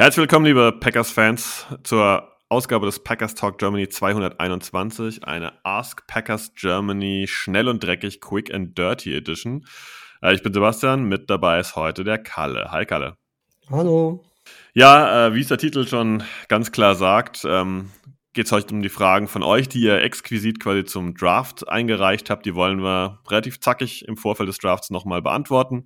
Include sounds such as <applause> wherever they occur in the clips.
Herzlich willkommen, liebe Packers-Fans, zur Ausgabe des Packers Talk Germany 221, eine Ask Packers Germany schnell und dreckig Quick and Dirty Edition. Äh, ich bin Sebastian, mit dabei ist heute der Kalle. Hi Kalle. Hallo. Ja, äh, wie es der Titel schon ganz klar sagt, ähm, geht es heute um die Fragen von euch, die ihr exquisit quasi zum Draft eingereicht habt. Die wollen wir relativ zackig im Vorfeld des Drafts nochmal beantworten.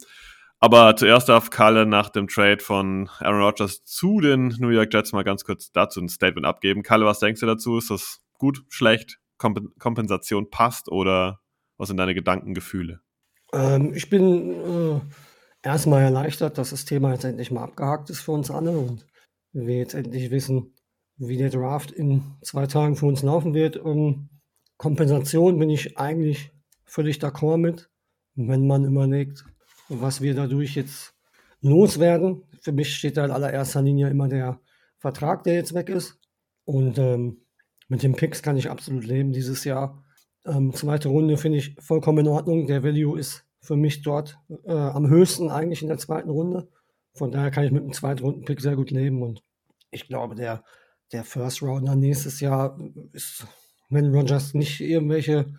Aber zuerst darf Kalle nach dem Trade von Aaron Rodgers zu den New York Jets mal ganz kurz dazu ein Statement abgeben. Kalle, was denkst du dazu? Ist das gut, schlecht, Komp Kompensation passt oder was sind deine Gedanken, Gefühle? Ähm, ich bin äh, erstmal erleichtert, dass das Thema jetzt endlich mal abgehakt ist für uns alle und wir jetzt endlich wissen, wie der Draft in zwei Tagen für uns laufen wird. Um Kompensation bin ich eigentlich völlig d'accord mit, wenn man überlegt, was wir dadurch jetzt loswerden. Für mich steht da in allererster Linie immer der Vertrag, der jetzt weg ist. Und ähm, mit den Picks kann ich absolut leben dieses Jahr. Ähm, zweite Runde finde ich vollkommen in Ordnung. Der Value ist für mich dort äh, am höchsten eigentlich in der zweiten Runde. Von daher kann ich mit dem zweiten Runden-Pick sehr gut leben. Und ich glaube, der, der First Rounder nächstes Jahr ist, wenn Rogers nicht irgendwelche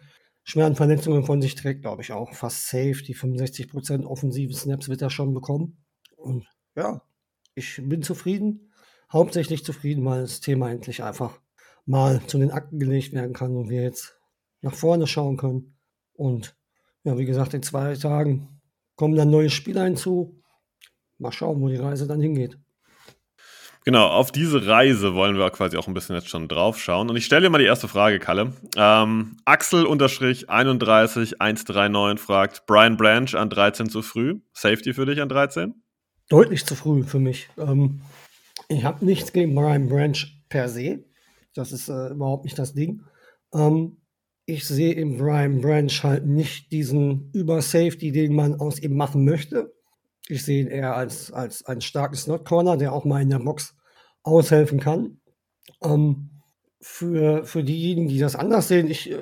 schweren Verletzungen von sich trägt, glaube ich auch. Fast safe. Die 65% offensiven Snaps wird er schon bekommen. Und ja, ich bin zufrieden. Hauptsächlich zufrieden, weil das Thema endlich einfach mal zu den Akten gelegt werden kann und wir jetzt nach vorne schauen können. Und ja, wie gesagt, in zwei Tagen kommen dann neue Spieler hinzu. Mal schauen, wo die Reise dann hingeht. Genau, auf diese Reise wollen wir quasi auch ein bisschen jetzt schon drauf schauen. Und ich stelle dir mal die erste Frage, Kalle. Ähm, Axel-39139 fragt, Brian Branch an 13 zu früh. Safety für dich an 13? Deutlich zu früh für mich. Ähm, ich habe nichts gegen Brian Branch per se. Das ist äh, überhaupt nicht das Ding. Ähm, ich sehe im Brian Branch halt nicht diesen Über-Safety, den man aus ihm machen möchte. Ich sehe ihn eher als, als einen starken Slot-Corner, der auch mal in der Box aushelfen kann. Ähm, für, für diejenigen, die das anders sehen, ich, äh,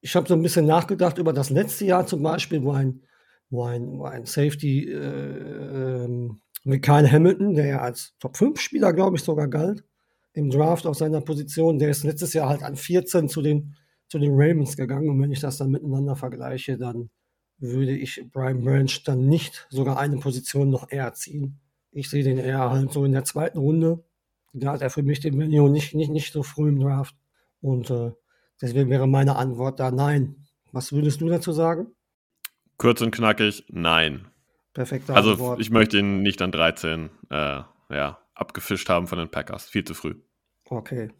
ich habe so ein bisschen nachgedacht über das letzte Jahr zum Beispiel, wo ein, wo ein, wo ein Safety äh, äh, Kyle Hamilton, der ja als Top-5-Spieler, glaube ich, sogar galt, im Draft auf seiner Position, der ist letztes Jahr halt an 14 zu den, zu den Ravens gegangen. Und wenn ich das dann miteinander vergleiche, dann würde ich Brian Branch dann nicht sogar eine Position noch eher ziehen. Ich sehe den eher halt so in der zweiten Runde. Da hat er für mich den Million nicht, nicht, nicht so früh im Draft. Und äh, deswegen wäre meine Antwort da nein. Was würdest du dazu sagen? Kurz und knackig, nein. Perfekte also, Antwort. Also ich möchte ihn nicht an 13 äh, ja, abgefischt haben von den Packers. Viel zu früh. Okay.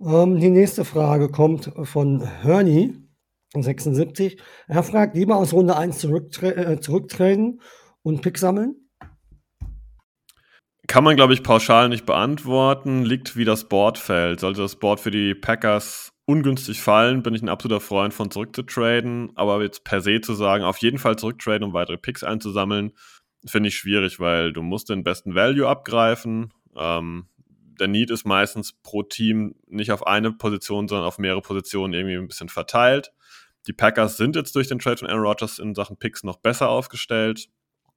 Ähm, die nächste Frage kommt von Hörni. 76. Er fragt, lieber aus Runde 1 zurücktre äh, zurücktreten und Pick sammeln? Kann man, glaube ich, pauschal nicht beantworten. Liegt, wie das Board fällt. Sollte das Board für die Packers ungünstig fallen, bin ich ein absoluter Freund von zurückzutraden. Aber jetzt per se zu sagen, auf jeden Fall zurücktraden, um weitere Picks einzusammeln, finde ich schwierig, weil du musst den besten Value abgreifen. Ähm, der Need ist meistens pro Team nicht auf eine Position, sondern auf mehrere Positionen irgendwie ein bisschen verteilt. Die Packers sind jetzt durch den Trade von Aaron Rodgers in Sachen Picks noch besser aufgestellt.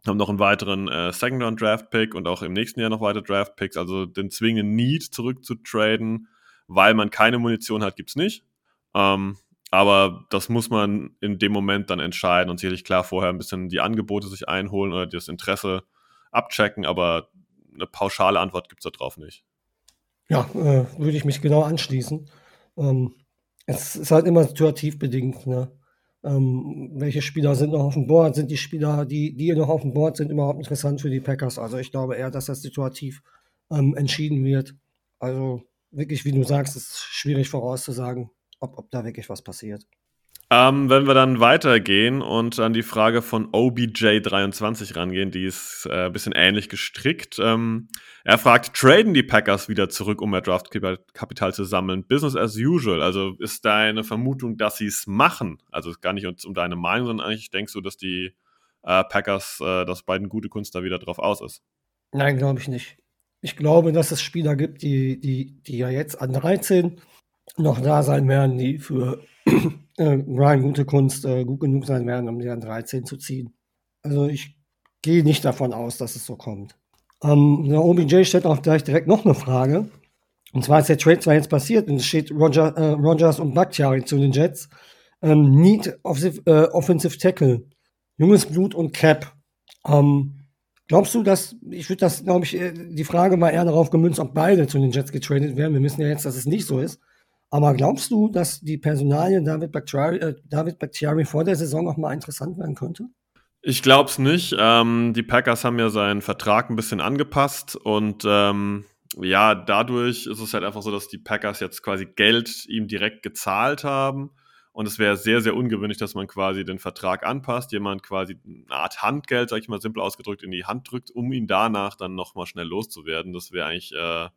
Haben noch einen weiteren äh, Second-Round-Draft-Pick und auch im nächsten Jahr noch weitere Draft-Picks. Also den zwingenden Need zurückzutraden, weil man keine Munition hat, gibt es nicht. Ähm, aber das muss man in dem Moment dann entscheiden und sicherlich klar vorher ein bisschen die Angebote sich einholen oder das Interesse abchecken, aber eine pauschale Antwort gibt es darauf nicht. Ja, äh, würde ich mich genau anschließen. Ähm, es ist halt immer situativ bedingt. Ne? Ähm, welche Spieler sind noch auf dem Board? Sind die Spieler, die, die noch auf dem Board sind, überhaupt interessant für die Packers? Also ich glaube eher, dass das situativ ähm, entschieden wird. Also wirklich, wie du sagst, ist schwierig vorauszusagen, ob, ob da wirklich was passiert. Ähm, wenn wir dann weitergehen und an die Frage von OBJ23 rangehen, die ist äh, ein bisschen ähnlich gestrickt. Ähm, er fragt, traden die Packers wieder zurück, um mehr Draftkapital zu sammeln? Business as usual. Also ist deine Vermutung, dass sie es machen? Also gar nicht um deine Meinung, sondern eigentlich denkst du, dass die äh, Packers, äh, dass beiden gute Kunst da wieder drauf aus ist? Nein, glaube ich nicht. Ich glaube, dass es Spieler gibt, die, die, die ja jetzt an 13 noch da sein werden, die für <clears throat> äh, Ryan gute Kunst äh, gut genug sein werden, um die an 13 zu ziehen. Also ich gehe nicht davon aus, dass es so kommt. Ähm, der OBJ stellt auch gleich direkt noch eine Frage. Und zwar ist der Trade zwar jetzt passiert und es steht Roger, äh, Rogers und Bakhtiari zu den Jets. Ähm, Need Offensive, äh, Offensive Tackle, junges Blut und Cap. Ähm, glaubst du, dass, ich würde das, glaube ich, äh, die Frage mal eher darauf gemünzt, ob beide zu den Jets getradet werden. Wir wissen ja jetzt, dass es nicht so ist. Aber glaubst du, dass die Personalie David Bakhtiari, äh, David Bakhtiari vor der Saison noch mal interessant werden könnte? Ich glaube es nicht. Ähm, die Packers haben ja seinen Vertrag ein bisschen angepasst und ähm, ja, dadurch ist es halt einfach so, dass die Packers jetzt quasi Geld ihm direkt gezahlt haben. Und es wäre sehr, sehr ungewöhnlich, dass man quasi den Vertrag anpasst, jemand quasi eine Art Handgeld, sag ich mal simpel ausgedrückt, in die Hand drückt, um ihn danach dann nochmal schnell loszuwerden. Das wäre eigentlich äh,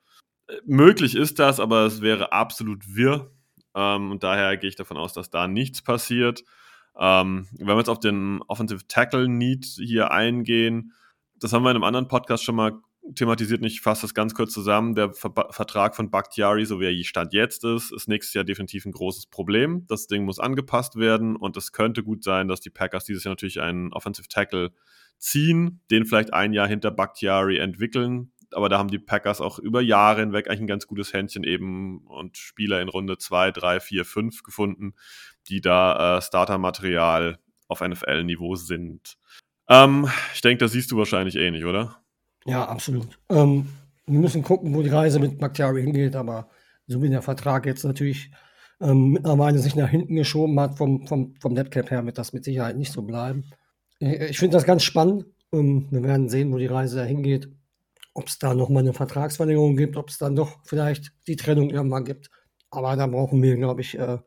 möglich ist das, aber es wäre absolut wirr. Ähm, und daher gehe ich davon aus, dass da nichts passiert. Ähm, wenn wir jetzt auf den Offensive Tackle Need hier eingehen, das haben wir in einem anderen Podcast schon mal thematisiert. Ich fasse das ganz kurz zusammen. Der Ver Vertrag von Bakhtiari, so wie er Stand jetzt ist, ist nächstes Jahr definitiv ein großes Problem. Das Ding muss angepasst werden und es könnte gut sein, dass die Packers dieses Jahr natürlich einen Offensive Tackle ziehen, den vielleicht ein Jahr hinter Bakhtiari entwickeln, aber da haben die Packers auch über Jahre hinweg eigentlich ein ganz gutes Händchen eben und Spieler in Runde 2, 3, 4, 5 gefunden, die da äh, Startermaterial auf NFL-Niveau sind. Ähm, ich denke, das siehst du wahrscheinlich ähnlich, oder? Ja, absolut. Ähm, wir müssen gucken, wo die Reise mit Bakhtiari hingeht, aber so wie der Vertrag jetzt natürlich ähm, mittlerweile sich nach hinten geschoben hat vom, vom, vom Netcap her, wird das mit Sicherheit nicht so bleiben. Ich finde das ganz spannend. Ähm, wir werden sehen, wo die Reise da hingeht ob es da nochmal eine Vertragsverlängerung gibt, ob es dann doch vielleicht die Trennung irgendwann gibt. Aber da brauchen wir, glaube ich, äh,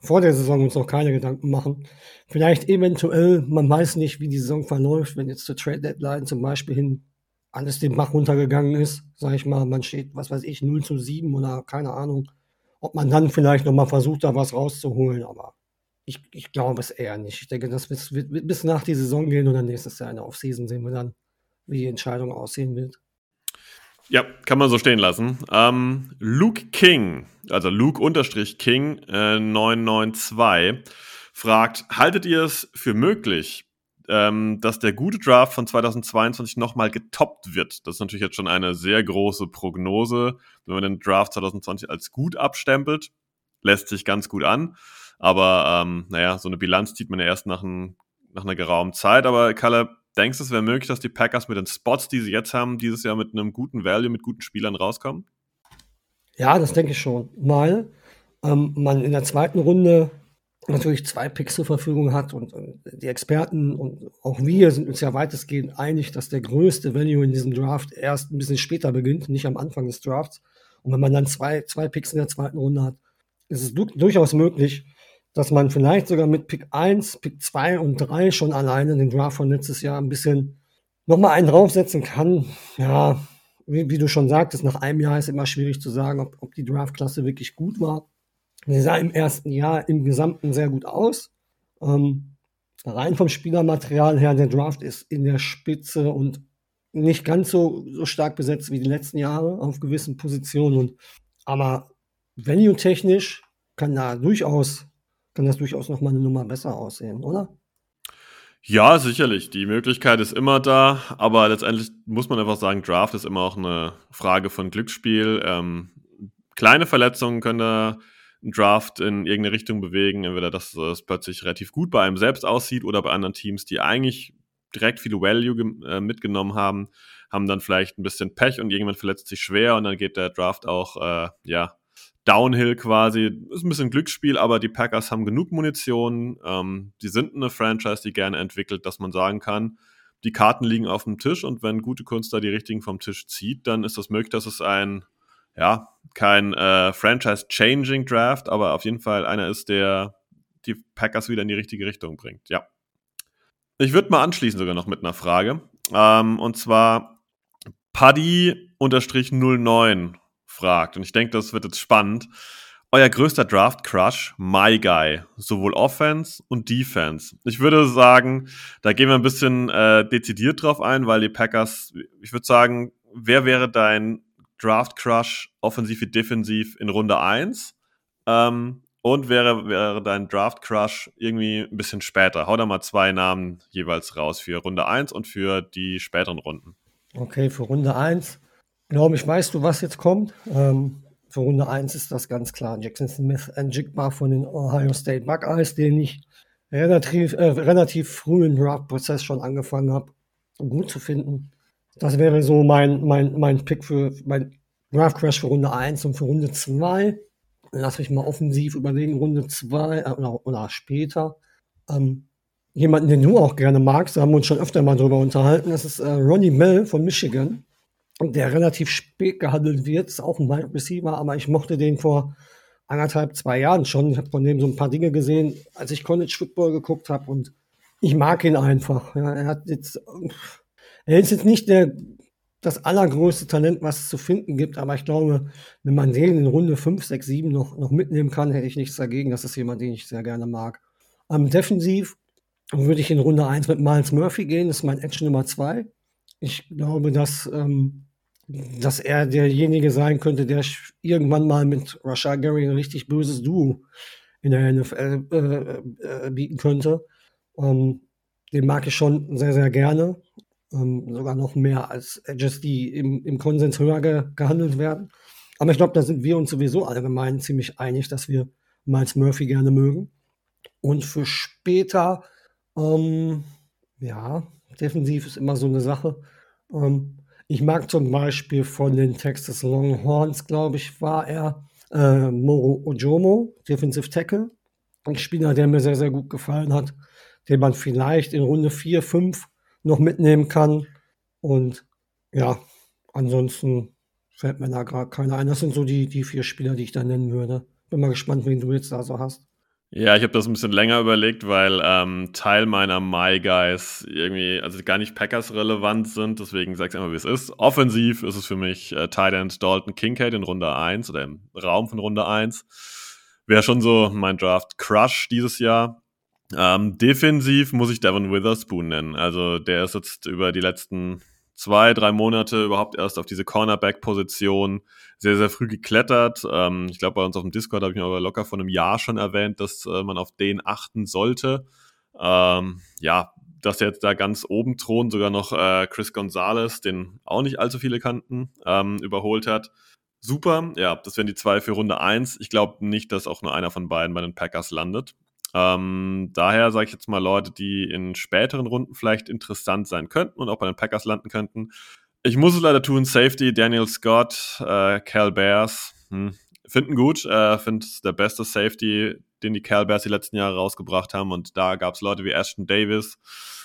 vor der Saison uns noch keine Gedanken machen. Vielleicht eventuell, man weiß nicht, wie die Saison verläuft, wenn jetzt zur Trade Deadline zum Beispiel hin alles den Bach runtergegangen ist, sage ich mal, man steht, was weiß ich, 0 zu 7 oder keine Ahnung, ob man dann vielleicht nochmal versucht, da was rauszuholen, aber ich, ich glaube es eher nicht. Ich denke, das wird, wird bis nach die Saison gehen dann nächstes Jahr in der Offseason sehen wir dann, wie die Entscheidung aussehen wird. Ja, kann man so stehen lassen. Ähm, Luke King, also Luke-King äh, 992, fragt, haltet ihr es für möglich, ähm, dass der gute Draft von 2022 nochmal getoppt wird? Das ist natürlich jetzt schon eine sehr große Prognose. Wenn man den Draft 2020 als gut abstempelt, lässt sich ganz gut an. Aber ähm, naja, so eine Bilanz zieht man ja erst nach, ein, nach einer geraumen Zeit. Aber Kalle, Denkst du, es wäre möglich, dass die Packers mit den Spots, die sie jetzt haben, dieses Jahr mit einem guten Value, mit guten Spielern rauskommen? Ja, das denke ich schon. Mal ähm, man in der zweiten Runde natürlich zwei Picks zur Verfügung hat und äh, die Experten und auch wir sind uns ja weitestgehend einig, dass der größte Value in diesem Draft erst ein bisschen später beginnt, nicht am Anfang des Drafts. Und wenn man dann zwei, zwei Picks in der zweiten Runde hat, ist es du durchaus möglich, dass man vielleicht sogar mit Pick 1, Pick 2 und 3 schon alleine den Draft von letztes Jahr ein bisschen nochmal einen draufsetzen kann. Ja, wie, wie, du schon sagtest, nach einem Jahr ist immer schwierig zu sagen, ob, ob die Draftklasse wirklich gut war. Sie sah im ersten Jahr im Gesamten sehr gut aus. Ähm, rein vom Spielermaterial her, der Draft ist in der Spitze und nicht ganz so, so stark besetzt wie die letzten Jahre auf gewissen Positionen. Und, aber value-technisch kann da durchaus kann das durchaus noch mal eine Nummer besser aussehen, oder? Ja, sicherlich. Die Möglichkeit ist immer da, aber letztendlich muss man einfach sagen, Draft ist immer auch eine Frage von Glücksspiel. Ähm, kleine Verletzungen können da einen Draft in irgendeine Richtung bewegen, entweder dass es plötzlich relativ gut bei einem selbst aussieht oder bei anderen Teams, die eigentlich direkt viel Value äh, mitgenommen haben, haben dann vielleicht ein bisschen Pech und irgendjemand verletzt sich schwer und dann geht der Draft auch äh, ja Downhill quasi. Ist ein bisschen Glücksspiel, aber die Packers haben genug Munition. Ähm, die sind eine Franchise, die gerne entwickelt, dass man sagen kann, die Karten liegen auf dem Tisch und wenn gute Kunst da die richtigen vom Tisch zieht, dann ist das möglich, dass es ein, ja, kein äh, Franchise-Changing Draft, aber auf jeden Fall einer ist, der die Packers wieder in die richtige Richtung bringt. Ja. Ich würde mal anschließen sogar noch mit einer Frage. Ähm, und zwar Paddy-09 fragt, und ich denke, das wird jetzt spannend. Euer größter Draft-Crush, My Guy, sowohl Offense und Defense. Ich würde sagen, da gehen wir ein bisschen äh, dezidiert drauf ein, weil die Packers, ich würde sagen, wer wäre dein Draft-Crush offensiv wie defensiv in Runde 1? Ähm, und wäre, wäre dein Draft-Crush irgendwie ein bisschen später? Hau da mal zwei Namen jeweils raus für Runde 1 und für die späteren Runden. Okay, für Runde 1 glaube ich, weißt du, was jetzt kommt. Ähm, für Runde 1 ist das ganz klar. Jackson Smith Jigba von den Ohio State Buckeyes, den ich relativ, äh, relativ früh im Draft-Prozess schon angefangen habe, gut zu finden. Das wäre so mein, mein, mein Pick für mein Draft Crash für Runde 1 und für Runde 2. Lass mich mal offensiv überlegen, Runde 2 äh, oder, oder, später. Ähm, jemanden, den du auch gerne magst, da haben wir uns schon öfter mal drüber unterhalten, das ist äh, Ronnie Mell von Michigan der relativ spät gehandelt wird, ist auch ein Wide Receiver, aber ich mochte den vor anderthalb, zwei Jahren schon. Ich habe von dem so ein paar Dinge gesehen, als ich College Football geguckt habe und ich mag ihn einfach. Ja, er hat jetzt, er ist jetzt nicht der, das allergrößte Talent, was es zu finden gibt, aber ich glaube, wenn man den in Runde 5, 6, 7 noch, noch mitnehmen kann, hätte ich nichts dagegen. Das ist jemand, den ich sehr gerne mag. Ähm, defensiv würde ich in Runde 1 mit Miles Murphy gehen, das ist mein Action Nummer 2. Ich glaube, dass, ähm, dass er derjenige sein könnte, der irgendwann mal mit Rashad Gary ein richtig böses Duo in der NFL äh, äh, bieten könnte. Ähm, den mag ich schon sehr, sehr gerne. Ähm, sogar noch mehr als Edges, die im, im Konsens höher ge gehandelt werden. Aber ich glaube, da sind wir uns sowieso allgemein ziemlich einig, dass wir Miles Murphy gerne mögen. Und für später, ähm, ja, defensiv ist immer so eine Sache. Ähm, ich mag zum Beispiel von den Texas Longhorns, glaube ich, war er äh, Moro Ojomo, Defensive Tackle. Ein Spieler, der mir sehr, sehr gut gefallen hat, den man vielleicht in Runde 4, 5 noch mitnehmen kann. Und ja, ansonsten fällt mir da gerade keiner ein. Das sind so die, die vier Spieler, die ich da nennen würde. Bin mal gespannt, wen du jetzt da so hast. Ja, ich habe das ein bisschen länger überlegt, weil ähm, Teil meiner My Guys irgendwie, also gar nicht Packers relevant sind, deswegen sag's einfach, wie es ist. Offensiv ist es für mich äh, Tight End Dalton Kincaid in Runde 1 oder im Raum von Runde 1. Wäre schon so mein Draft Crush dieses Jahr. Ähm, defensiv muss ich Devin Witherspoon nennen. Also der ist jetzt über die letzten zwei, drei Monate überhaupt erst auf diese Cornerback-Position sehr, sehr früh geklettert. Ähm, ich glaube, bei uns auf dem Discord habe ich mir aber locker vor einem Jahr schon erwähnt, dass äh, man auf den achten sollte. Ähm, ja, dass jetzt da ganz oben thront, sogar noch äh, Chris Gonzalez, den auch nicht allzu viele kannten, ähm, überholt hat. Super, ja, das wären die zwei für Runde 1. Ich glaube nicht, dass auch nur einer von beiden bei den Packers landet. Ähm, daher sage ich jetzt mal Leute, die in späteren Runden vielleicht interessant sein könnten und auch bei den Packers landen könnten. Ich muss es leider tun, Safety, Daniel Scott, äh, Cal Bears, hm, finden gut, äh, finde der beste Safety, den die Cal Bears die letzten Jahre rausgebracht haben und da gab es Leute wie Ashton Davis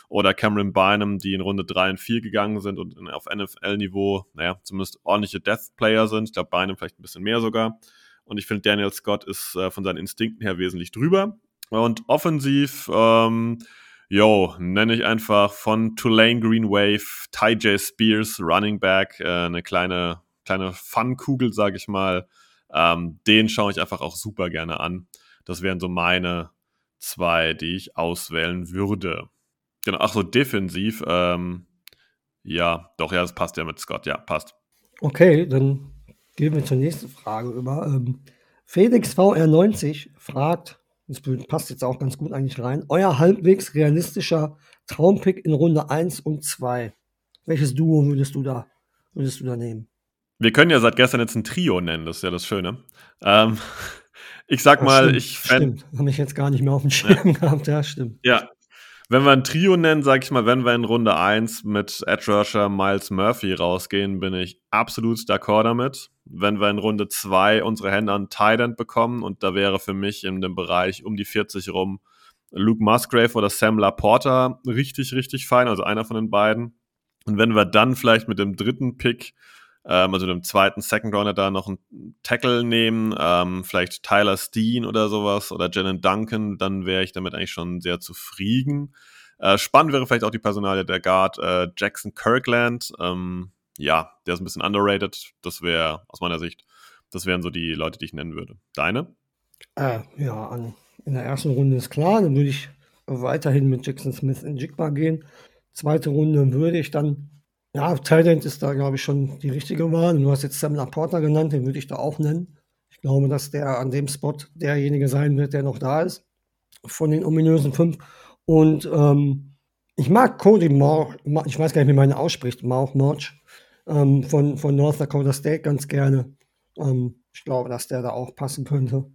oder Cameron Bynum, die in Runde 3 und 4 gegangen sind und auf NFL-Niveau, naja, zumindest ordentliche Death-Player sind. Ich glaube, Bynum vielleicht ein bisschen mehr sogar. Und ich finde, Daniel Scott ist äh, von seinen Instinkten her wesentlich drüber. Und offensiv, ähm, yo, nenne ich einfach von Tulane Green Wave, Ty J. Spears, Running Back, äh, eine kleine, kleine Fun-Kugel, sage ich mal. Ähm, den schaue ich einfach auch super gerne an. Das wären so meine zwei, die ich auswählen würde. Genau, ach so, defensiv, ähm, ja, doch, ja, das passt ja mit Scott, ja, passt. Okay, dann gehen wir zur nächsten Frage über. Ähm, Felix VR90 fragt, das passt jetzt auch ganz gut eigentlich rein. Euer halbwegs realistischer Traumpick in Runde 1 und 2. Welches Duo würdest du da, würdest du da nehmen? Wir können ja seit gestern jetzt ein Trio nennen, das ist ja das Schöne. Ähm, <laughs> ich sag mal, stimmt, ich fände. Stimmt, habe ich jetzt gar nicht mehr auf dem Schirm ja. gehabt, ja, stimmt. Ja. Wenn wir ein Trio nennen, sag ich mal, wenn wir in Runde 1 mit Edge Rusher Miles Murphy rausgehen, bin ich absolut d'accord damit wenn wir in Runde 2 unsere Hände an Thailand bekommen und da wäre für mich in dem Bereich um die 40 rum Luke Musgrave oder Sam Laporta richtig, richtig fein, also einer von den beiden. Und wenn wir dann vielleicht mit dem dritten Pick ähm, also dem zweiten Second Rounder da noch einen Tackle nehmen, ähm, vielleicht Tyler Steen oder sowas oder Jalen Duncan, dann wäre ich damit eigentlich schon sehr zufrieden. Äh, spannend wäre vielleicht auch die Personalie der Guard äh, Jackson Kirkland. Ähm, ja, der ist ein bisschen underrated. Das wäre aus meiner Sicht, das wären so die Leute, die ich nennen würde. Deine? Äh, ja, an, in der ersten Runde ist klar, dann würde ich weiterhin mit Jackson Smith in Jigba gehen. Zweite Runde würde ich dann, ja, Thailand ist da, glaube ich, schon die richtige Wahl. Du hast jetzt Sam Laporta genannt, den würde ich da auch nennen. Ich glaube, dass der an dem Spot derjenige sein wird, der noch da ist. Von den ominösen fünf. Und ähm, ich mag Cody Moore, ich weiß gar nicht, wie man ihn ausspricht, Mauch Morch ähm, von, von North Dakota State ganz gerne. Ähm, ich glaube, dass der da auch passen könnte.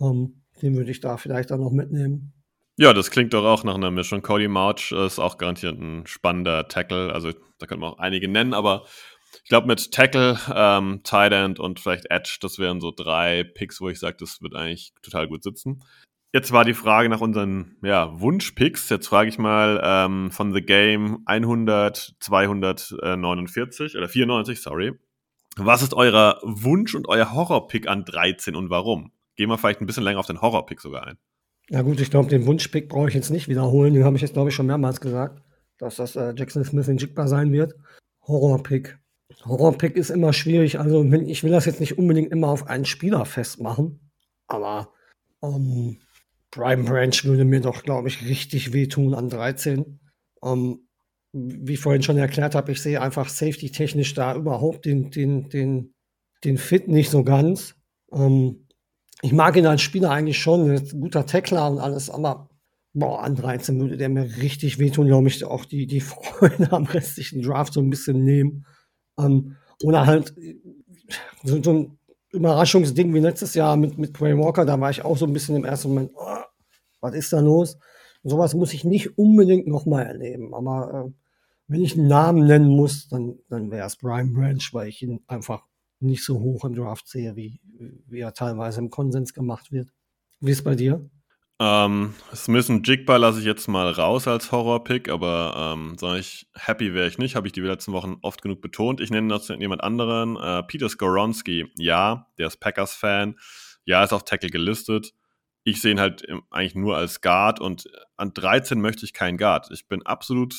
Ähm, den würde ich da vielleicht dann noch mitnehmen. Ja, das klingt doch auch nach einer Mischung. Cody March ist auch garantiert ein spannender Tackle. Also da können wir auch einige nennen, aber ich glaube mit Tackle, ähm, Tight End und vielleicht Edge, das wären so drei Picks, wo ich sage, das wird eigentlich total gut sitzen. Jetzt war die Frage nach unseren ja, Wunsch-Picks. Jetzt frage ich mal ähm, von The Game 100, 249 oder 94, sorry. Was ist euer Wunsch und euer Horror-Pick an 13 und warum? Gehen wir vielleicht ein bisschen länger auf den Horror-Pick sogar ein. Ja gut, ich glaube, den Wunsch-Pick brauche ich jetzt nicht wiederholen. Den habe ich jetzt, glaube ich, schon mehrmals gesagt, dass das äh, Jackson Smith in Jigba sein wird. Horror-Pick. Horror-Pick ist immer schwierig. Also ich will das jetzt nicht unbedingt immer auf einen Spieler festmachen. Aber ähm, Brian Branch würde mir doch, glaube ich, richtig wehtun an 13. Ähm, wie ich vorhin schon erklärt habe, ich sehe einfach safety-technisch da überhaupt den, den, den, den Fit nicht so ganz. Ähm, ich mag ihn als Spieler eigentlich schon, guter Tackler und alles, aber boah, an 13 würde der mir richtig wehtun, glaube ich, auch die, die <laughs> Freude am restlichen Draft so ein bisschen nehmen. Ähm, oder halt so, so ein Überraschungsding wie letztes Jahr mit, mit Quay Walker, da war ich auch so ein bisschen im ersten Moment, oh, was ist da los? Sowas muss ich nicht unbedingt nochmal erleben. Aber äh, wenn ich einen Namen nennen muss, dann, dann wäre es Brian Branch, weil ich ihn einfach nicht so hoch im Draft sehe, wie, wie er teilweise im Konsens gemacht wird. Wie ist es bei dir? Ähm, Smith und Jigba lasse ich jetzt mal raus als Horror-Pick, aber ähm, sag ich, happy wäre ich nicht, habe ich die letzten Wochen oft genug betont. Ich nenne dazu jemand anderen. Äh, Peter Skoronski, ja, der ist Packers-Fan. Ja, ist auf Tackle gelistet ich sehe ihn halt eigentlich nur als Guard und an 13 möchte ich keinen Guard. Ich bin absolut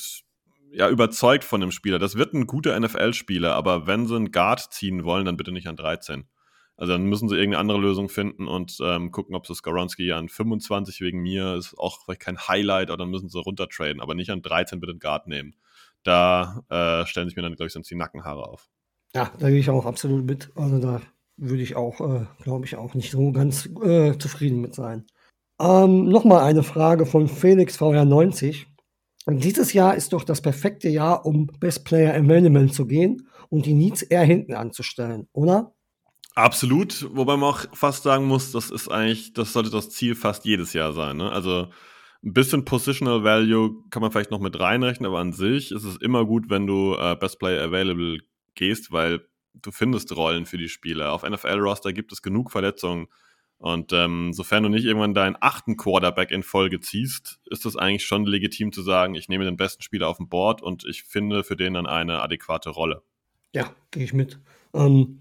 ja, überzeugt von dem Spieler. Das wird ein guter NFL-Spieler, aber wenn sie einen Guard ziehen wollen, dann bitte nicht an 13. Also dann müssen sie irgendeine andere Lösung finden und ähm, gucken, ob sie Skoronski an 25 wegen mir ist auch vielleicht kein Highlight, oder dann müssen sie runtertraden, aber nicht an 13 bitte einen Guard nehmen. Da äh, stellen sich mir dann, glaube ich, sonst die Nackenhaare auf. Ja, da gehe ich auch absolut mit. Also da würde ich auch, äh, glaube ich, auch nicht so ganz äh, zufrieden mit sein. Ähm, Nochmal eine Frage von Felix VR90. Dieses Jahr ist doch das perfekte Jahr, um Best Player Available zu gehen und die Needs eher hinten anzustellen, oder? Absolut, wobei man auch fast sagen muss, das ist eigentlich, das sollte das Ziel fast jedes Jahr sein. Ne? Also ein bisschen Positional Value kann man vielleicht noch mit reinrechnen, aber an sich ist es immer gut, wenn du äh, Best Player Available gehst, weil du findest Rollen für die Spieler. Auf NFL-Roster gibt es genug Verletzungen. Und ähm, sofern du nicht irgendwann deinen achten Quarterback in Folge ziehst, ist es eigentlich schon legitim zu sagen, ich nehme den besten Spieler auf dem Board und ich finde für den dann eine adäquate Rolle. Ja, gehe ich mit. Ähm,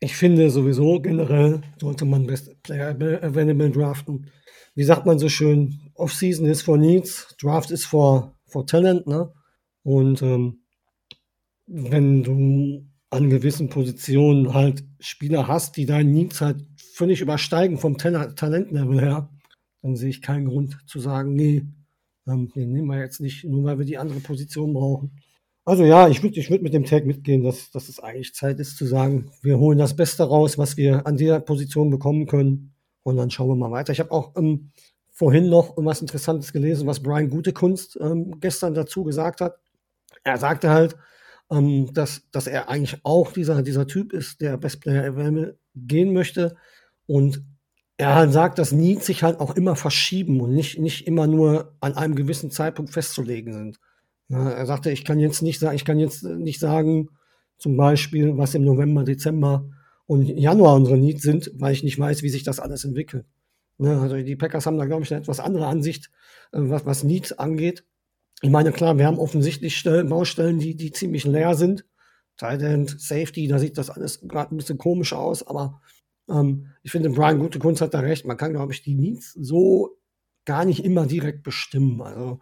ich finde sowieso generell sollte man Best Player Available draften. Wie sagt man so schön, Offseason ist for Needs, Draft ist for, for Talent, ne? Und ähm, wenn du an gewissen Positionen halt Spieler hast, die deinen Needs halt völlig übersteigen vom Talentlevel her, dann sehe ich keinen Grund zu sagen, nee, ähm, den nehmen wir jetzt nicht, nur weil wir die andere Position brauchen. Also ja, ich würde ich würd mit dem Tag mitgehen, dass, dass es eigentlich Zeit ist zu sagen, wir holen das Beste raus, was wir an der Position bekommen können und dann schauen wir mal weiter. Ich habe auch ähm, vorhin noch was Interessantes gelesen, was Brian Gutekunst ähm, gestern dazu gesagt hat. Er sagte halt, ähm, dass, dass er eigentlich auch dieser, dieser Typ ist, der Best Player Available gehen möchte. Und er sagt, dass Needs sich halt auch immer verschieben und nicht, nicht immer nur an einem gewissen Zeitpunkt festzulegen sind. Ja, er sagte, ich kann jetzt nicht sagen, ich kann jetzt nicht sagen, zum Beispiel, was im November, Dezember und Januar unsere Needs sind, weil ich nicht weiß, wie sich das alles entwickelt. Ja, also die Packers haben da, glaube ich, eine etwas andere Ansicht, äh, was, was Needs angeht. Ich meine, klar, wir haben offensichtlich Stellen, Baustellen, die, die ziemlich leer sind. Tight Safety, da sieht das alles gerade ein bisschen komisch aus, aber ähm, ich finde, Brian Gute Kunst hat da recht. Man kann, glaube ich, die Needs so gar nicht immer direkt bestimmen. Also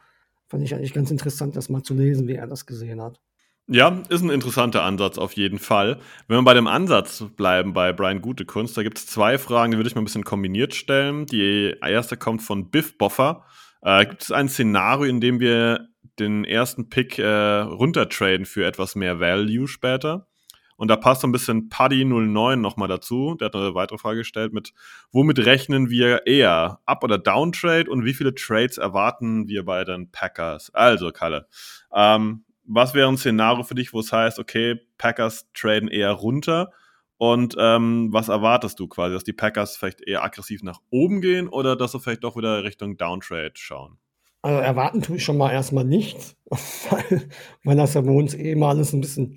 fand ich eigentlich ganz interessant, das mal zu lesen, wie er das gesehen hat. Ja, ist ein interessanter Ansatz auf jeden Fall. Wenn wir bei dem Ansatz bleiben bei Brian Gutekunst, da gibt es zwei Fragen, die würde ich mal ein bisschen kombiniert stellen. Die erste kommt von Biff Boffer. Äh, gibt es ein Szenario, in dem wir den ersten Pick äh, runtertraden für etwas mehr Value später? Und da passt so ein bisschen Paddy09 nochmal dazu. Der hat eine weitere Frage gestellt mit, womit rechnen wir eher? Up- oder Downtrade? Und wie viele Trades erwarten wir bei den Packers? Also, Kalle, ähm, was wäre ein Szenario für dich, wo es heißt, okay, Packers traden eher runter? Und ähm, was erwartest du quasi, dass die Packers vielleicht eher aggressiv nach oben gehen oder dass sie vielleicht doch wieder Richtung Downtrade schauen? Also erwarten tue ich schon mal erstmal nichts, <laughs> weil, weil das ja bei uns eh mal alles ein bisschen,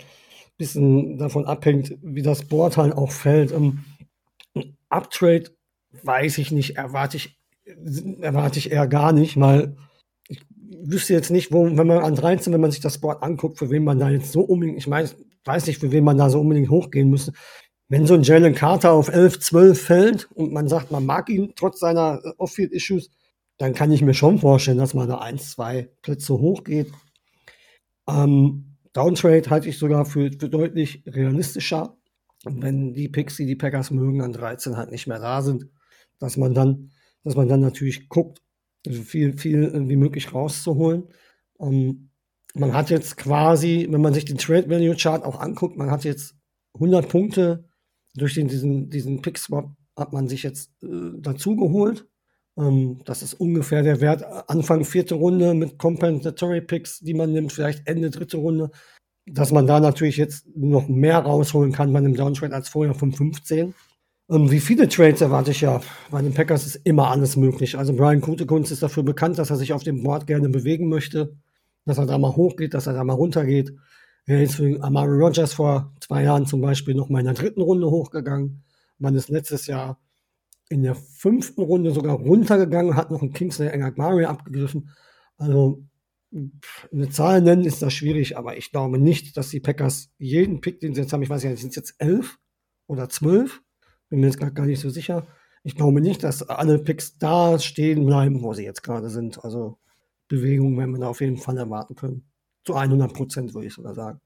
bisschen davon abhängt, wie das Board halt auch fällt. Um, Uptrade weiß ich nicht, erwarte ich, erwarte ich eher gar nicht, weil wüsste jetzt nicht, wo, wenn man an 13, wenn man sich das Board anguckt, für wen man da jetzt so unbedingt, ich meine, weiß nicht, für wen man da so unbedingt hochgehen müsste. Wenn so ein Jalen Carter auf 11, 12 fällt und man sagt, man mag ihn trotz seiner äh, Off-Field-Issues, dann kann ich mir schon vorstellen, dass man da ein, zwei Plätze hochgeht. Ähm, Downtrade halte ich sogar für, für deutlich realistischer. Wenn die Picks, die die Packers mögen, an 13 halt nicht mehr da sind, dass man dann, dass man dann natürlich guckt, also viel, viel wie möglich rauszuholen. Um, ähm, man hat jetzt quasi, wenn man sich den Trade Value Chart auch anguckt, man hat jetzt 100 Punkte durch den, diesen, diesen Pick Swap hat man sich jetzt äh, dazu geholt. Ähm, das ist ungefähr der Wert Anfang vierte Runde mit Compensatory Picks, die man nimmt, vielleicht Ende dritte Runde. Dass man da natürlich jetzt noch mehr rausholen kann bei einem Downtrade als vorher von 15. Ähm, wie viele Trades erwarte ich ja? Bei den Packers ist immer alles möglich. Also Brian Kutekunst ist dafür bekannt, dass er sich auf dem Board gerne bewegen möchte, dass er da mal hochgeht, dass er da mal runtergeht. Er ist für Amari Rogers vor zwei Jahren zum Beispiel noch mal in der dritten Runde hochgegangen. Man ist letztes Jahr in der fünften Runde sogar runtergegangen, hat noch einen Kingsley Engagmari abgegriffen. Also eine Zahl nennen ist da schwierig, aber ich glaube nicht, dass die Packers jeden Pick, den sie jetzt haben, ich weiß ja, sind es jetzt elf oder zwölf, bin mir jetzt gar nicht so sicher. Ich glaube nicht, dass alle Picks da stehen bleiben, wo sie jetzt gerade sind. Also Bewegungen werden wir da auf jeden Fall erwarten können. Zu 100 Prozent würde ich sogar sagen.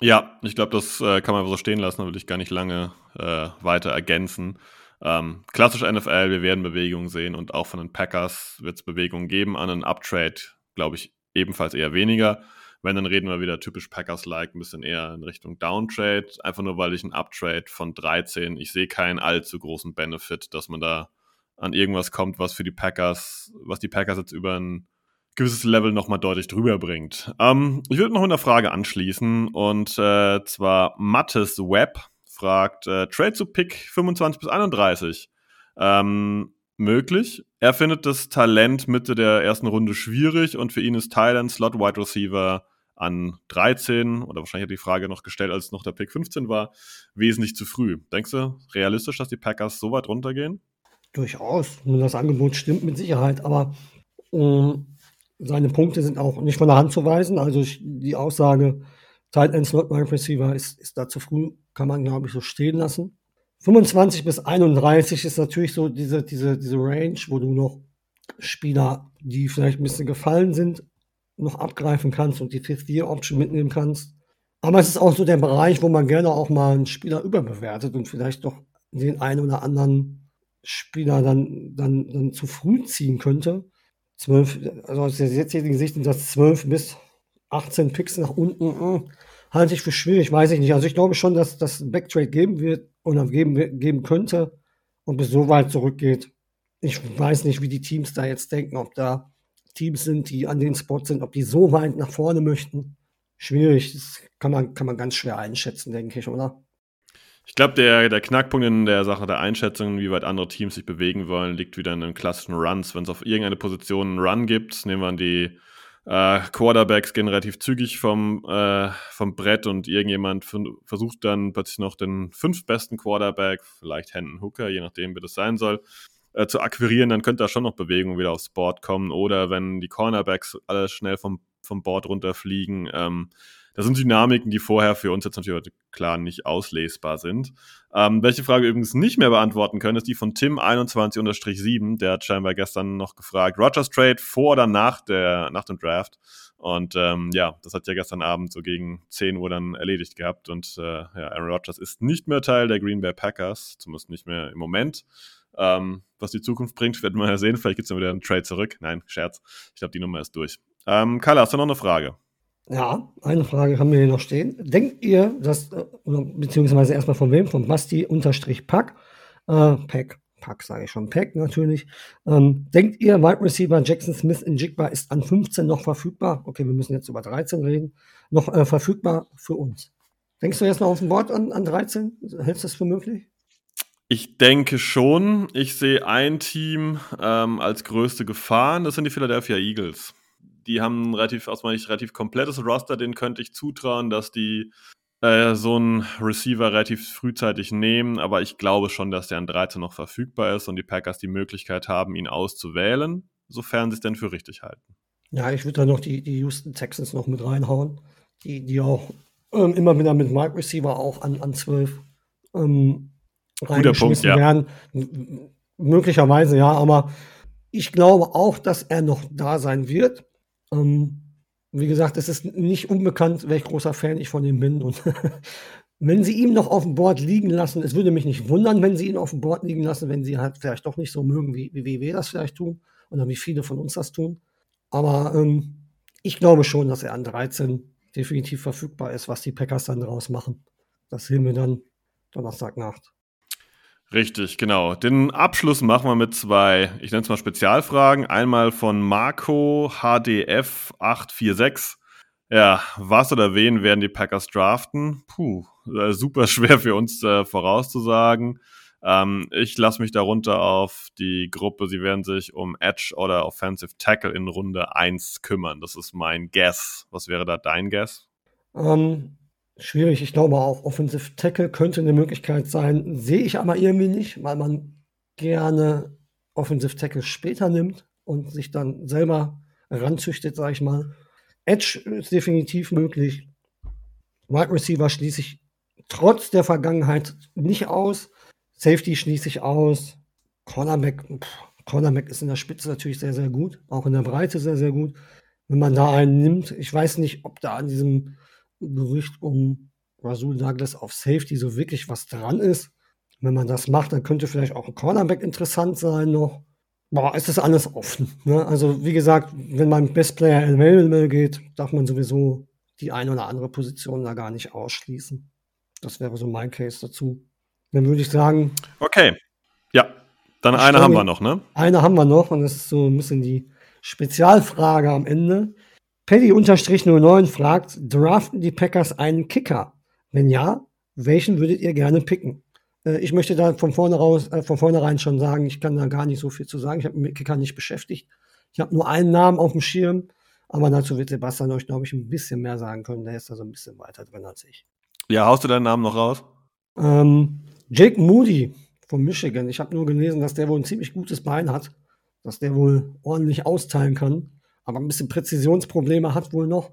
Ja, ich glaube, das äh, kann man so stehen lassen, da würde ich gar nicht lange äh, weiter ergänzen. Ähm, klassisch NFL, wir werden Bewegungen sehen und auch von den Packers wird es Bewegungen geben. An einen Uptrade, glaube ich, ebenfalls eher weniger. Wenn, dann reden wir wieder typisch Packers-like, ein bisschen eher in Richtung Downtrade. Einfach nur, weil ich ein Uptrade von 13, ich sehe keinen allzu großen Benefit, dass man da an irgendwas kommt, was für die Packers, was die Packers jetzt über ein gewisses Level nochmal deutlich drüber bringt. Ähm, ich würde noch mit einer Frage anschließen und äh, zwar Mattes Webb fragt, äh, Trade zu Pick 25 bis 31. Ähm, möglich. Er findet das Talent Mitte der ersten Runde schwierig und für ihn ist Thailand Slot Wide Receiver an 13 oder wahrscheinlich hat die Frage noch gestellt, als noch der Pick 15 war, wesentlich zu früh. Denkst du, realistisch, dass die Packers so weit runtergehen? Durchaus. Das Angebot stimmt mit Sicherheit, aber äh, seine Punkte sind auch nicht von der Hand zu weisen. Also die Aussage, Tight End Slot Wide Receiver ist, ist da zu früh, kann man glaube ich so stehen lassen. 25 bis 31 ist natürlich so diese, diese, diese Range, wo du noch Spieler, die vielleicht ein bisschen gefallen sind, noch abgreifen kannst und die Fifth Year Option mitnehmen kannst. Aber es ist auch so der Bereich, wo man gerne auch mal einen Spieler überbewertet und vielleicht doch den einen oder anderen Spieler dann, dann, dann zu früh ziehen könnte. 12, also aus der jetzigen Sicht sind das 12 bis 18 Picks nach unten, halte ich für schwierig, weiß ich nicht. Also ich glaube schon, dass das Backtrade geben wird oder geben, geben könnte und bis so weit zurückgeht. Ich weiß nicht, wie die Teams da jetzt denken, ob da Teams sind, die an den Spots sind, ob die so weit nach vorne möchten. Schwierig, das kann man, kann man ganz schwer einschätzen, denke ich, oder? Ich glaube, der, der Knackpunkt in der Sache der Einschätzung, wie weit andere Teams sich bewegen wollen, liegt wieder in den klassischen Runs. Wenn es auf irgendeine Position einen Run gibt, nehmen wir an die äh, Quarterbacks gehen relativ zügig vom, äh, vom Brett und irgendjemand versucht dann plötzlich noch den fünftbesten Quarterback, vielleicht Hendon Hooker, je nachdem, wie das sein soll, äh, zu akquirieren, dann könnte da schon noch Bewegung wieder aufs Board kommen. Oder wenn die Cornerbacks alle schnell vom, vom Board runterfliegen, ähm, das sind Dynamiken, die vorher für uns jetzt natürlich klar nicht auslesbar sind. Ähm, welche Frage übrigens nicht mehr beantworten können, ist die von Tim21-7. Der hat scheinbar gestern noch gefragt, Rogers Trade vor oder nach, der, nach dem Draft? Und ähm, ja, das hat ja gestern Abend so gegen 10 Uhr dann erledigt gehabt. Und äh, ja, Aaron Rodgers ist nicht mehr Teil der Green Bay Packers, zumindest nicht mehr im Moment. Ähm, was die Zukunft bringt, werden wir ja sehen. Vielleicht gibt es dann wieder einen Trade zurück. Nein, Scherz. Ich glaube, die Nummer ist durch. Ähm, Carla, hast du noch eine Frage? Ja, eine Frage haben wir hier noch stehen. Denkt ihr, dass, äh, beziehungsweise erstmal von wem? Von Basti-Pack, äh, Pack, Pack sage ich schon, Pack natürlich. Ähm, denkt ihr, Wide Receiver Jackson Smith in Jigba ist an 15 noch verfügbar? Okay, wir müssen jetzt über 13 reden. Noch äh, verfügbar für uns. Denkst du jetzt noch auf dem Board an, an 13? Hältst du das für möglich? Ich denke schon. Ich sehe ein Team ähm, als größte Gefahr. Das sind die Philadelphia Eagles die haben ein relativ, aus meiner Sicht, relativ komplettes Roster, den könnte ich zutrauen, dass die äh, so einen Receiver relativ frühzeitig nehmen, aber ich glaube schon, dass der an 13 noch verfügbar ist und die Packers die Möglichkeit haben, ihn auszuwählen, sofern sie es denn für richtig halten. Ja, ich würde da noch die, die Houston Texans noch mit reinhauen, die, die auch ähm, immer wieder mit Mike Receiver auch an, an 12 ähm, Guter Punkt, ja. werden. M möglicherweise ja, aber ich glaube auch, dass er noch da sein wird. Ähm, wie gesagt, es ist nicht unbekannt, welch großer Fan ich von ihm bin. Und <laughs> wenn sie ihn noch auf dem Board liegen lassen, es würde mich nicht wundern, wenn sie ihn auf dem Board liegen lassen, wenn sie halt vielleicht doch nicht so mögen, wie, wie wir das vielleicht tun oder wie viele von uns das tun. Aber ähm, ich glaube schon, dass er an 13 definitiv verfügbar ist, was die Packers dann draus machen. Das sehen wir dann Donnerstagnacht. Richtig, genau. Den Abschluss machen wir mit zwei, ich nenne es mal Spezialfragen. Einmal von Marco HDF 846. Ja, was oder wen werden die Packers draften? Puh, äh, super <laughs> schwer für uns äh, vorauszusagen. Ähm, ich lasse mich darunter auf die Gruppe, sie werden sich um Edge oder Offensive Tackle in Runde 1 kümmern. Das ist mein Guess. Was wäre da dein Guess? Ähm, Schwierig, ich glaube auch Offensive Tackle könnte eine Möglichkeit sein, sehe ich aber irgendwie nicht, weil man gerne Offensive Tackle später nimmt und sich dann selber ranzüchtet, sage ich mal. Edge ist definitiv möglich. Wide Receiver schließe ich trotz der Vergangenheit nicht aus. Safety schließe ich aus. Cornerback, pff, Cornerback ist in der Spitze natürlich sehr, sehr gut. Auch in der Breite sehr, sehr gut. Wenn man da einen nimmt, ich weiß nicht, ob da an diesem Gerücht um Rasul Douglas auf Safety so wirklich was dran ist. Wenn man das macht, dann könnte vielleicht auch ein Cornerback interessant sein noch. Boah, ist das alles offen. Ne? Also, wie gesagt, wenn man Best Player Available geht, darf man sowieso die eine oder andere Position da gar nicht ausschließen. Das wäre so mein Case dazu. Dann würde ich sagen. Okay. Ja. Dann eine haben wir noch, ne? Eine haben wir noch und das ist so ein bisschen die Spezialfrage am Ende. Paddy-09 fragt, draften die Packers einen Kicker? Wenn ja, welchen würdet ihr gerne picken? Äh, ich möchte da von, vorne raus, äh, von vornherein schon sagen, ich kann da gar nicht so viel zu sagen. Ich habe mich mit Kicker nicht beschäftigt. Ich habe nur einen Namen auf dem Schirm, aber dazu wird Sebastian euch, glaube ich, ein bisschen mehr sagen können. Der ist da so ein bisschen weiter drin als ich. Ja, haust du deinen Namen noch raus? Ähm, Jake Moody von Michigan. Ich habe nur gelesen, dass der wohl ein ziemlich gutes Bein hat, dass der wohl ordentlich austeilen kann aber ein bisschen Präzisionsprobleme hat wohl noch.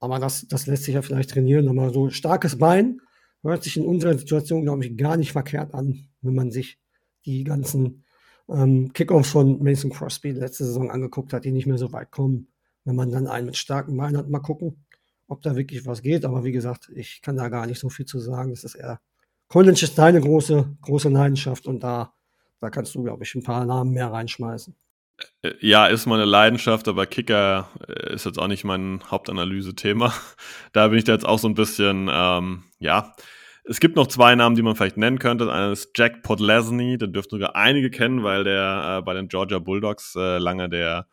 Aber das, das lässt sich ja vielleicht trainieren. Aber so starkes Bein hört sich in unserer Situation, glaube ich, gar nicht verkehrt an, wenn man sich die ganzen ähm, Kickoffs von Mason Crosby letzte Saison angeguckt hat, die nicht mehr so weit kommen. Wenn man dann einen mit starken Beinen hat, mal gucken, ob da wirklich was geht. Aber wie gesagt, ich kann da gar nicht so viel zu sagen. Das ist eher College ist deine große, große Leidenschaft und da, da kannst du, glaube ich, ein paar Namen mehr reinschmeißen. Äh, ja, ist meine Leidenschaft, aber Kicker äh, ist jetzt auch nicht mein Hauptanalyse-Thema. <laughs> Da bin ich da jetzt auch so ein bisschen, ähm, ja. Es gibt noch zwei Namen, die man vielleicht nennen könnte. Einer ist Jack Podlesny, den dürften sogar einige kennen, weil der äh, bei den Georgia Bulldogs äh, lange der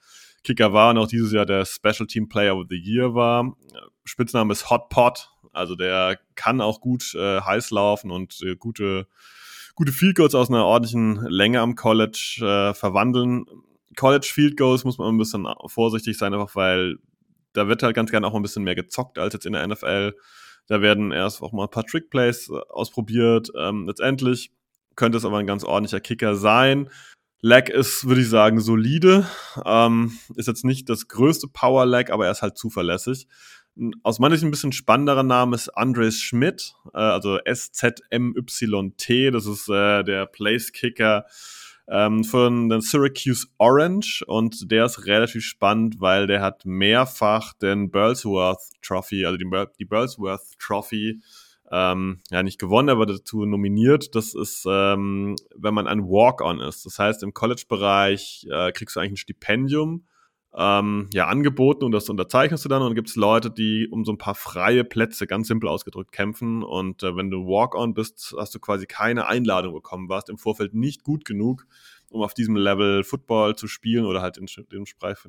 Kicker war und auch dieses Jahr der Special Team Player of the Year war. Spitzname ist Hot Pot, also der kann auch gut äh, heiß laufen und äh, gute, gute Field Goals aus einer ordentlichen Länge am College äh, verwandeln College Field Goals muss man ein bisschen vorsichtig sein, einfach weil da wird halt ganz gerne auch ein bisschen mehr gezockt als jetzt in der NFL. Da werden erst auch mal ein paar Trick Plays äh, ausprobiert. Ähm, letztendlich könnte es aber ein ganz ordentlicher Kicker sein. Lag ist, würde ich sagen, solide. Ähm, ist jetzt nicht das größte Power Lag, aber er ist halt zuverlässig. Aus meiner Sicht ein bisschen spannenderer Name ist Andres Schmidt, äh, also S-Z-M-Y-T. Das ist äh, der Place-Kicker ähm, von den Syracuse Orange und der ist relativ spannend, weil der hat mehrfach den Burlsworth Trophy, also die, die Burlsworth Trophy ähm, ja nicht gewonnen, aber dazu nominiert. Das ist, ähm, wenn man ein Walk-on ist. Das heißt, im College-Bereich äh, kriegst du eigentlich ein Stipendium ähm, ja, angeboten und das unterzeichnest du dann und gibt es Leute, die um so ein paar freie Plätze, ganz simpel ausgedrückt, kämpfen und äh, wenn du Walk-on bist, hast du quasi keine Einladung bekommen, warst im Vorfeld nicht gut genug, um auf diesem Level Football zu spielen oder halt in dem Spreif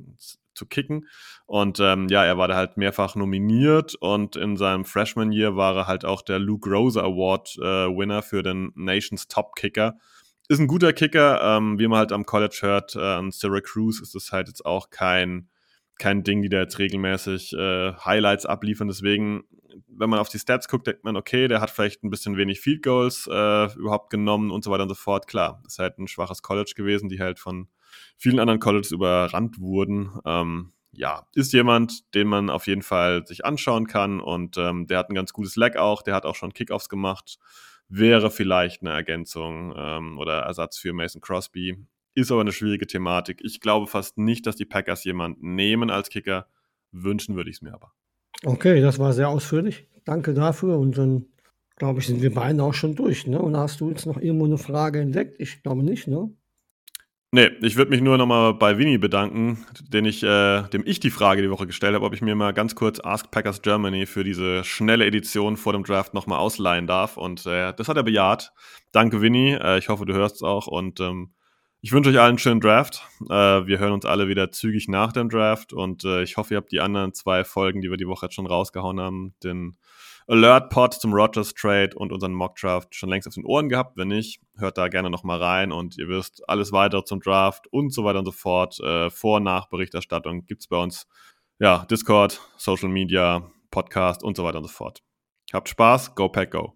zu kicken. Und ähm, ja, er war da halt mehrfach nominiert und in seinem Freshman Year war er halt auch der Luke Rose Award äh, Winner für den Nations Top Kicker ist ein guter Kicker, ähm, wie man halt am College hört, äh, an Syracuse ist es halt jetzt auch kein, kein Ding, die da jetzt regelmäßig äh, Highlights abliefern. Deswegen, wenn man auf die Stats guckt, denkt man, okay, der hat vielleicht ein bisschen wenig Field Goals äh, überhaupt genommen und so weiter und so fort. Klar, ist halt ein schwaches College gewesen, die halt von vielen anderen Colleges überrannt wurden. Ähm, ja, ist jemand, den man auf jeden Fall sich anschauen kann und ähm, der hat ein ganz gutes Leg auch, der hat auch schon Kickoffs gemacht wäre vielleicht eine Ergänzung ähm, oder Ersatz für Mason Crosby. Ist aber eine schwierige Thematik. Ich glaube fast nicht, dass die Packers jemanden nehmen als Kicker. Wünschen würde ich es mir aber. Okay, das war sehr ausführlich. Danke dafür. Und dann, glaube ich, sind wir beide auch schon durch. Ne? Und hast du jetzt noch irgendwo eine Frage entdeckt? Ich glaube nicht, ne? Nee, ich würde mich nur nochmal bei Winnie bedanken, den ich, äh, dem ich die Frage die Woche gestellt habe, ob ich mir mal ganz kurz Ask Packers Germany für diese schnelle Edition vor dem Draft nochmal ausleihen darf. Und äh, das hat er bejaht. Danke, Winnie. Äh, ich hoffe, du hörst es auch. Und ähm, ich wünsche euch allen einen schönen Draft. Äh, wir hören uns alle wieder zügig nach dem Draft. Und äh, ich hoffe, ihr habt die anderen zwei Folgen, die wir die Woche jetzt schon rausgehauen haben, den Alert-Pod zum Rogers Trade und unseren Mock-Draft schon längst auf den Ohren gehabt. Wenn nicht, hört da gerne nochmal rein und ihr wisst, alles weitere zum Draft und so weiter und so fort. Äh, Vor- und Nachberichterstattung gibt es bei uns. Ja, Discord, Social Media, Podcast und so weiter und so fort. Habt Spaß, go pack go.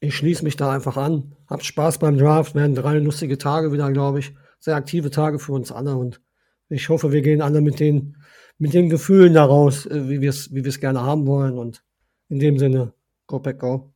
Ich schließe mich da einfach an. Habt Spaß beim Draft, werden drei lustige Tage wieder, glaube ich. Sehr aktive Tage für uns alle und ich hoffe, wir gehen alle mit den, mit den Gefühlen daraus, äh, wie wir es wie gerne haben wollen und in dem Sinne, go back, go.